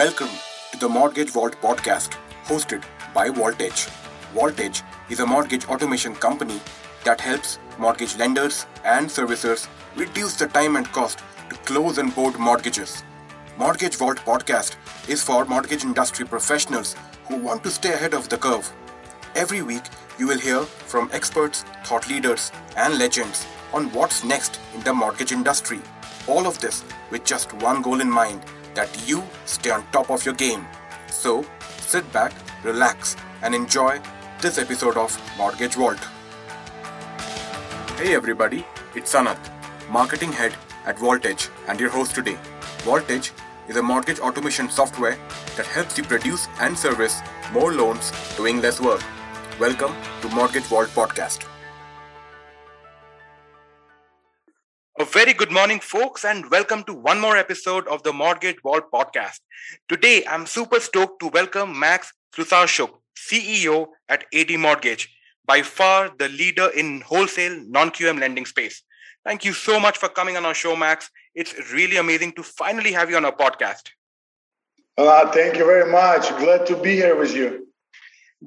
Welcome to the Mortgage Vault podcast, hosted by Vaultedge. Vaultedge is a mortgage automation company that helps mortgage lenders and servicers reduce the time and cost to close and board mortgages. Mortgage Vault podcast is for mortgage industry professionals who want to stay ahead of the curve. Every week, you will hear from experts, thought leaders, and legends on what's next in the mortgage industry. All of this with just one goal in mind that you stay on top of your game. So, sit back, relax, and enjoy this episode of Mortgage Vault. Hey everybody, it's Sanat, marketing head at Vaultedge, and your host today. Vaultedge is a mortgage automation software that helps you produce and service more loans doing less work. Welcome to Mortgage Vault Podcast. A very good morning, folks, and welcome to one more episode of the Mortgage Vault Podcast. Today, I'm super stoked to welcome Max Slyusarchuk, CEO at AD Mortgage, by far the leader in wholesale non-QM lending space. Thank you so much for coming on our show, Max. It's really amazing to finally have you on our podcast. Uh, thank you very much. Glad to be here with you.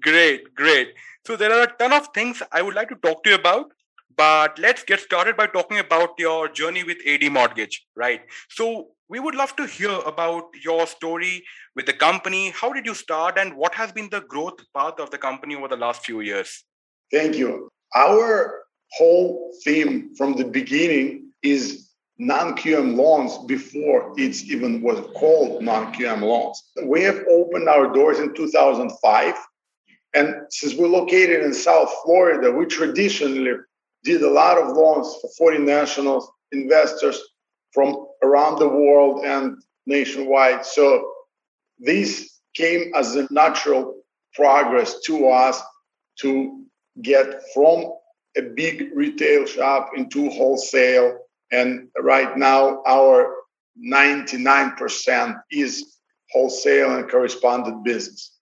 Great, great. So there are a ton of things I would like to talk to you about, but let's get started by talking about your journey with AD Mortgage, right? So we would love to hear about your story with the company. How did you start and what has been the growth path of the company over the last few years? Thank you. Our whole theme from the beginning is non-QM loans before it's even was called non-QM loans. We have opened our doors in 2005 and since we're located in South Florida, we traditionally did a lot of loans for foreign nationals, investors from around the world and nationwide. So this came as a natural progress to us to get from a big retail shop into wholesale. And right now, our 99% is wholesale and correspondent business.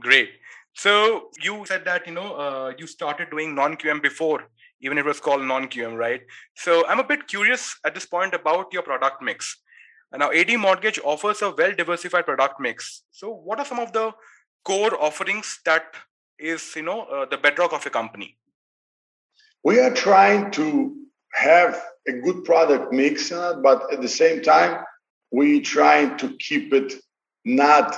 Great. So you said that you know uh, you started doing non-QM before, even it was called non-QM, right? So I'm a bit curious at this point about your product mix. Now, AD Mortgage offers a well-diversified product mix. So, what are some of the core offerings that is you know uh, the bedrock of your company? We are trying to have a good product mix, uh, but at the same time, we trying to keep it not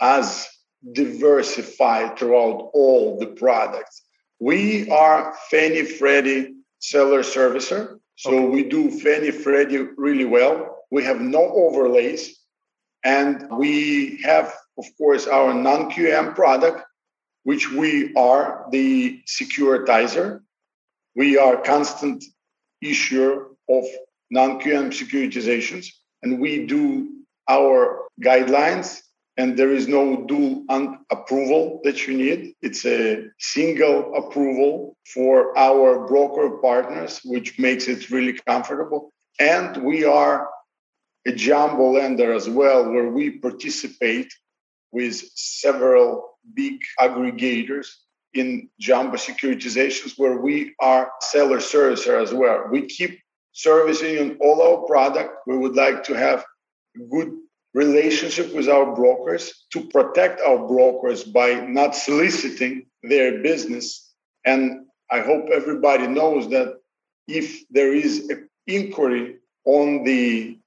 as diversified throughout all the products. We are Fannie Freddie seller servicer. So okay. we do Fannie Freddie really well. We have no overlays. And we have, of course, our non QM product, which we are the securitizer. We are constant issuer of non QM securitizations. And we do our guidelines and there is no dual approval that you need. It's a single approval for our broker partners, which makes it really comfortable. And we are a jumbo lender as well, where we participate with several big aggregators in jumbo securitizations, where we are seller servicer as well. We keep servicing on all our product. We would like to have good relationship with our brokers to protect our brokers by not soliciting their business. And I hope everybody knows that if there is an inquiry on the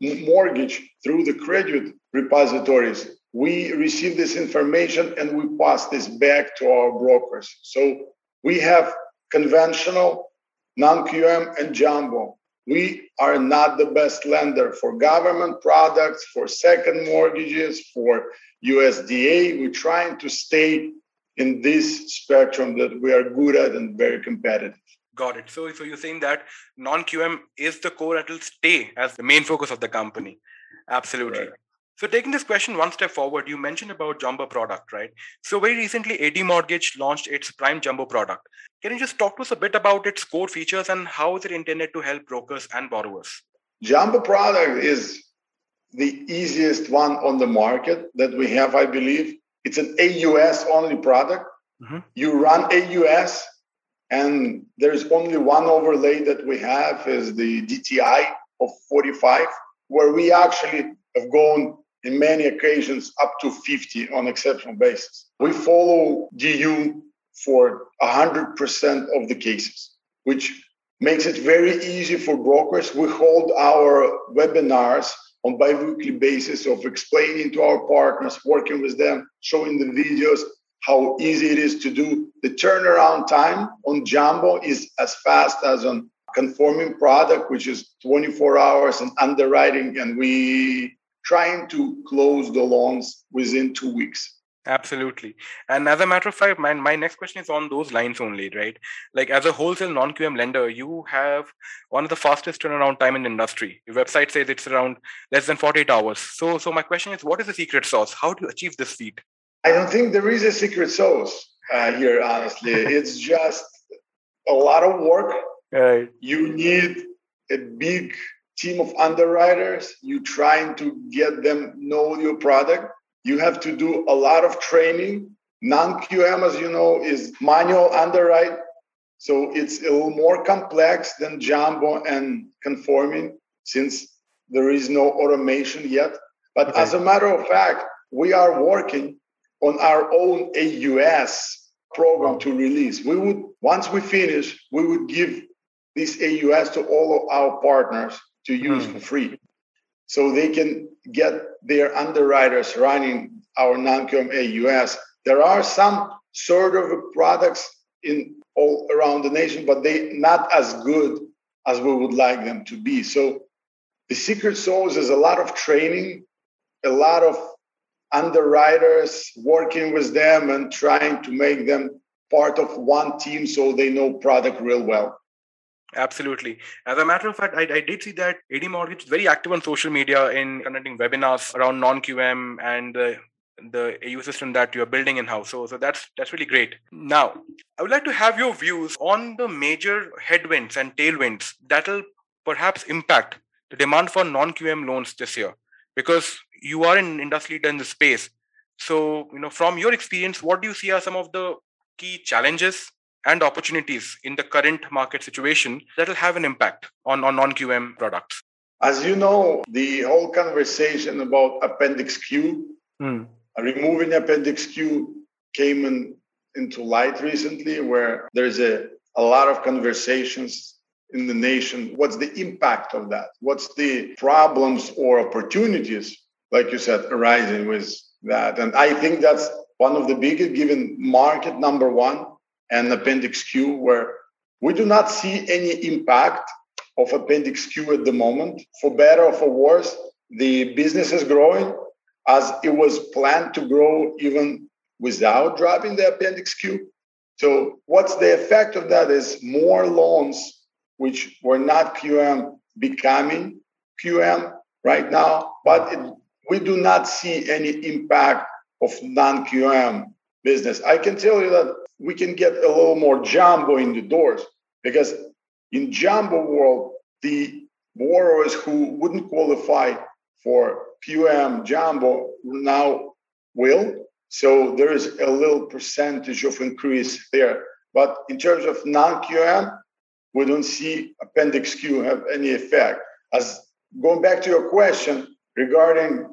mortgage through the credit repositories, we receive this information and we pass this back to our brokers. So we have conventional, non QM, and jumbo we are not the best lender for government products, for second mortgages, for USDA. We're trying to stay in this spectrum that we are good at and very competitive. Got it. So, so you're saying that non-QM is the core that will stay as the main focus of the company. Absolutely. Right. So taking this question one step forward, you mentioned about jumbo product, right? So very recently, AD Mortgage launched its Prime Jumbo product. Can you just talk to us a bit about its core features and how is it intended to help brokers and borrowers? Jumbo product is the easiest one on the market that we have, I believe. It's an AUS only product. Mm-hmm. You run AUS, and there's only one overlay that we have is the DTI of 45, where we actually have gone in many occasions up to 50 on exceptional basis. We follow DU for 100% of the cases, which makes it very easy for brokers. We hold our webinars on bi-weekly basis of explaining to our partners, working with them, showing the videos, how easy it is to do. The turnaround time on Jumbo is as fast as on conforming product, which is 24 hours and underwriting, and we trying to close the loans within two weeks. Absolutely. And as a matter of fact, my, my next question is on those lines only, right? Like as a wholesale non-QM lender, you have one of the fastest turnaround time in the industry. Your website says it's around less than 48 hours. So so my question is, what is the secret sauce? How do you achieve this feat? I don't think there is a secret sauce uh, here, honestly. it's just a lot of work. Right. You need a big team of underwriters. You trying to get them know your product you have to do a lot of training. Non-QM, as you know, is manual underwrite. So it's a little more complex than Jumbo and conforming since there is no automation yet. But okay. as a matter of fact, we are working on our own AUS program to release. We would, once we finish, we would give this AUS to all of our partners to use mm. for free so they can get their underwriters running our non-QM AUS. There are some sort of products in all around the nation, but they not as good as we would like them to be. So the secret sauce is a lot of training, a lot of underwriters working with them and trying to make them part of one team so they know product real well. Absolutely. As a matter of fact, I, I did see that AD Mortgage is very active on social media in conducting webinars around non-QM and the the AU system that you're building in house. So, so that's that's really great. Now, I would like to have your views on the major headwinds and tailwinds that'll perhaps impact the demand for non-QM loans this year, because you are an industry leader in the space. So, you know, from your experience, what do you see are some of the key challenges and opportunities in the current market situation that will have an impact on, on non-QM products? As you know, the whole conversation about Appendix Q, mm. removing Appendix Q came in, into light recently, where there's a, a lot of conversations in the nation. What's the impact of that? What's the problems or opportunities, like you said, arising with that? And I think that's one of the biggest, given market number one and Appendix Q, where we do not see any impact of Appendix Q at the moment. For better or for worse, the business is growing as it was planned to grow even without dropping the Appendix Q. So, what's the effect of that is more loans which were not QM becoming QM right now, but it, we do not see any impact of non QM business. I can tell you that we can get a little more jumbo in the doors because in jumbo world, the borrowers who wouldn't qualify for QM jumbo now will. So there is a little percentage of increase there. But in terms of non-QM, we don't see Appendix Q have any effect. As going back to your question regarding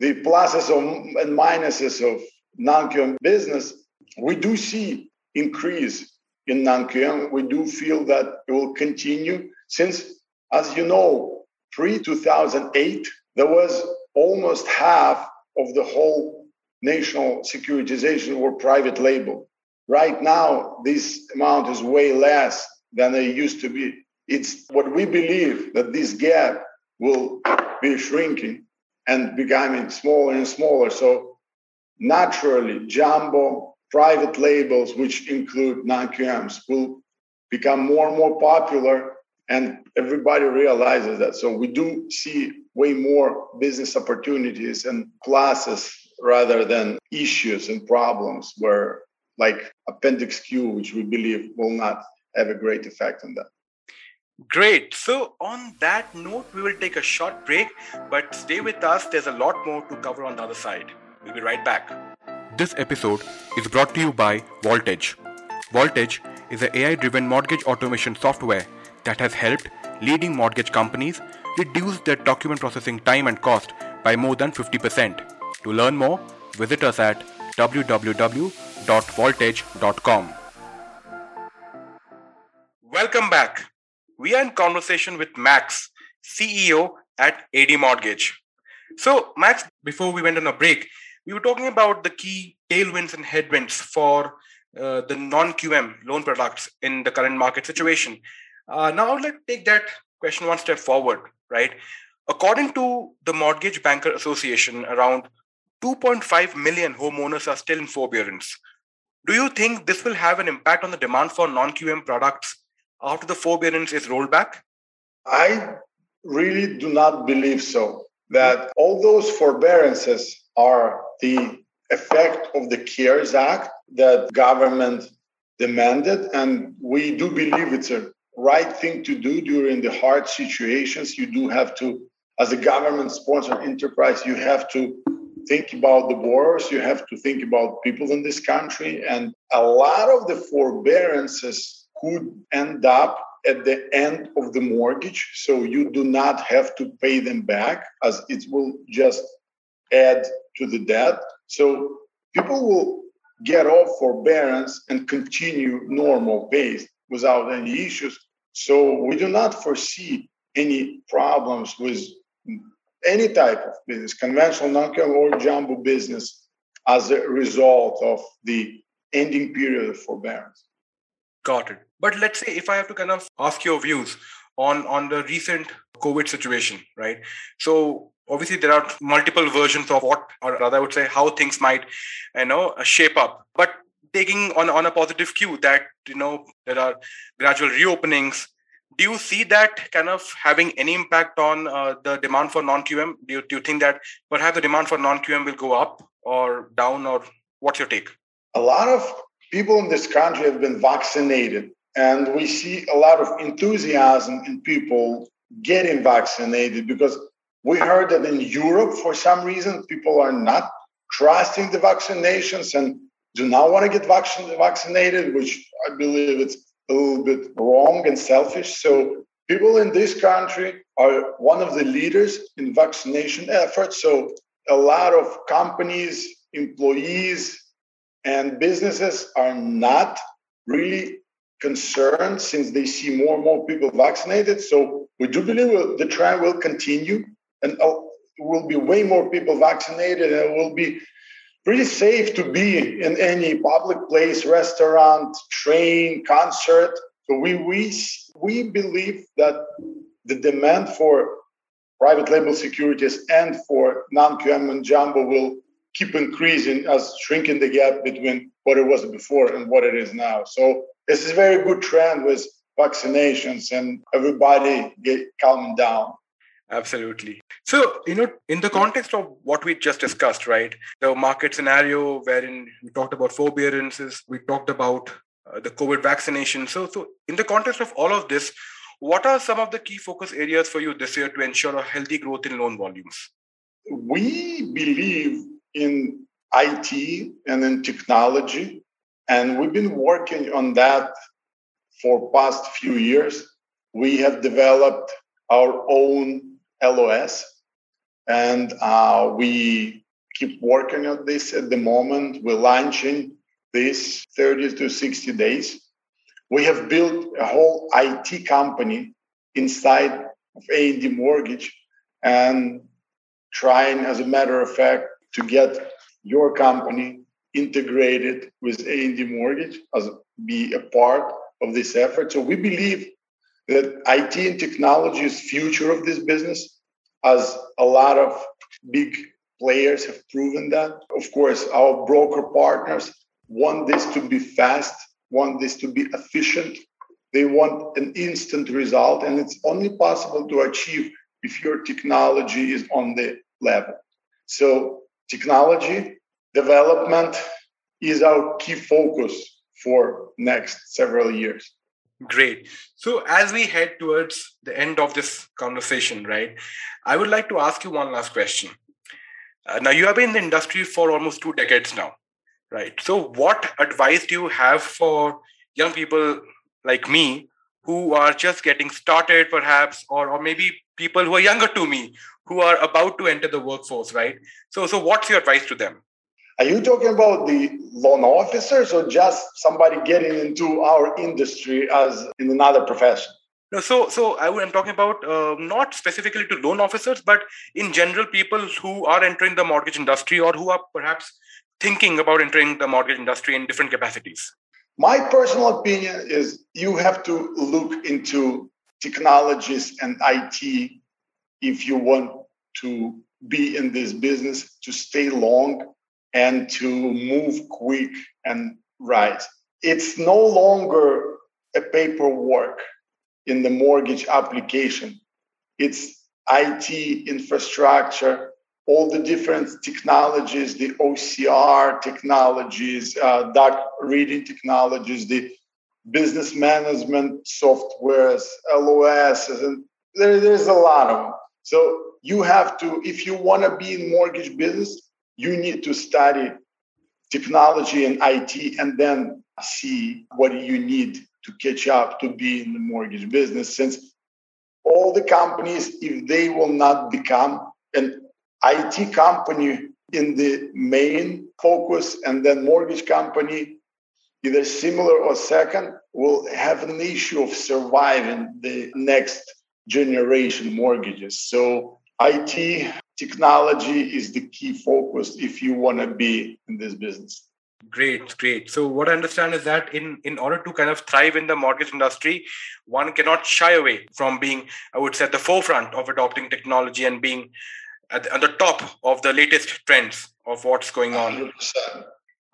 the pluses and minuses of non-QM business, we do see increase in non-QM. We do feel that it will continue since, as you know, pre-2008, there was almost half of the whole national securitization were private label. Right now, this amount is way less than it used to be. It's what we believe that this gap will be shrinking and becoming smaller and smaller. So naturally, jumbo private labels, which include non-QMs, will become more and more popular, and everybody realizes that. So we do see way more business opportunities and classes rather than issues and problems where like appendix q which we believe will not have a great effect on that Great. So, on that note, we will take a short break, but stay with us. There's a lot more to cover on the other side. We'll be right back. This episode is brought to you by Vaultedge. Vaultedge is an AI driven mortgage automation software that has helped leading mortgage companies reduce their document processing time and cost by more than 50%. To learn more, visit us at www.vaultedge.com. Welcome back. We are in conversation with Max, CEO at AD Mortgage. So, Max, before we went on a break, we were talking about the key tailwinds and headwinds for uh, the non-QM loan products in the current market situation. Uh, now, let's take that question one step forward, right? According to the Mortgage Banker Association, around 2.5 million homeowners are still in forbearance. Do you think this will have an impact on the demand for non QM products after the forbearance is rolled back? I really do not believe so. That all those forbearances are the effect of the CARES Act that government demanded, and we do believe it's a right thing to do during the hard situations. You do have to, as a government sponsored enterprise, you have to think about the borrowers, you have to think about people in this country. And a lot of the forbearances could end up at the end of the mortgage. So you do not have to pay them back as it will just add to the debt. So people will get off forbearance and continue normal pace without any issues. So we do not foresee any problems with any type of business, conventional, non-QM, or jumbo business, as a result of the ending period of forbearance. Got it. But let's say if I have to kind of ask your views on on the recent COVID situation, right? So obviously there are multiple versions of what, or rather, I would say how things might, you know, shape up. But taking on on a positive cue that you know there are gradual reopenings do you see that kind of having any impact on uh, the demand for non-QM? Do you, do you think that perhaps the demand for non-QM will go up or down, or what's your take? A lot of people in this country have been vaccinated, and we see a lot of enthusiasm in people getting vaccinated because we heard that in Europe, for some reason, people are not trusting the vaccinations and do not want to get vaccinated, which I believe it's a little bit wrong and selfish. So people in this country are one of the leaders in vaccination efforts. So a lot of companies, employees, and businesses are not really concerned since they see more and more people vaccinated. So we do believe the trend will continue and uh, will be way more people vaccinated and it will be pretty safe to be in any public place, restaurant, train, concert. So we we we believe that the demand for private label securities and for non-QM and jumbo will keep increasing as shrinking the gap between what it was before and what it is now. So this is a very good trend with vaccinations and everybody get calming down. Absolutely. So, you know, in the context of what we just discussed, right? The market scenario wherein we talked about forbearances, we talked about uh, the COVID vaccination. So, so in the context of all of this, what are some of the key focus areas for you this year to ensure a healthy growth in loan volumes? We believe in IT and in technology, and we've been working on that for past few years. We have developed our own LOS. And uh, we keep working on this at the moment. We're launching this 30 to 60 days. We have built a whole IT company inside of A&D Mortgage and trying, as a matter of fact, to get your company integrated with A&D Mortgage as be a part of this effort. So we believe that IT and technology is future of this business as a lot of big players have proven that. Of course, our broker partners want this to be fast, want this to be efficient. They want an instant result, and it's only possible to achieve if your technology is on the level. So, technology development is our key focus for next several years. Great. So, as we head towards the end of this conversation, right, I would like to ask you one last question. Uh, now, you have been in the industry for almost two decades now, right? So, what advice do you have for young people like me who are just getting started, perhaps, or, or maybe people who are younger to me who are about to enter the workforce, right? So, so what's your advice to them? Are you talking about the loan officers or just somebody getting into our industry as in another profession? No, so so I, am talking about uh, not specifically to loan officers, but in general, people who are entering the mortgage industry or who are perhaps thinking about entering the mortgage industry in different capacities. My personal opinion is you have to look into technologies and IT if you want to be in this business, to stay long and to move quick and right. It's no longer a paperwork in the mortgage application. It's IT infrastructure, all the different technologies, the OCR technologies, uh, doc reading technologies, the business management softwares, LOS, and there, there's a lot of them. So you have to, if you want to be in mortgage business, you need to study technology and IT and then see what you need to catch up to be in the mortgage business since all the companies if they will not become an IT company in the main focus and then mortgage company either similar or second will have an issue of surviving the next generation mortgages. So IT technology is the key focus if you want to be in this business. Great great. So what i understand is that in in order to kind of thrive in the mortgage industry one cannot shy away from being i would say at the forefront of adopting technology and being at the, at the top of the latest trends of what's going on. 100%.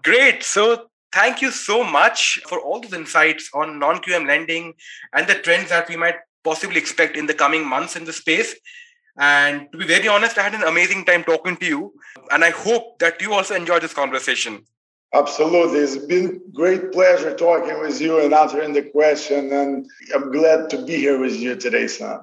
great. So thank you so much for all those insights on non-qm lending and the trends that we might possibly expect in the coming months in the space and to be very honest, I had an amazing time talking to you. And I hope that you also enjoyed this conversation. Absolutely. It's been great pleasure talking with you and answering the question. And I'm glad to be here with you today, Sam.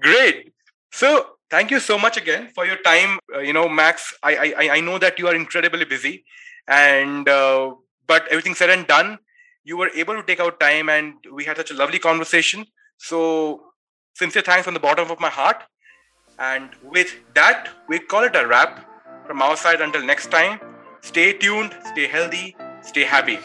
Great. So thank you so much again for your time. Uh, you know, Max, I, I, I know that you are incredibly busy. And, uh, but everything said and done, you were able to take out time and we had such a lovely conversation. So sincere thanks from the bottom of my heart. And with that, we call it a wrap from our side until next time. Stay tuned, stay healthy, stay happy.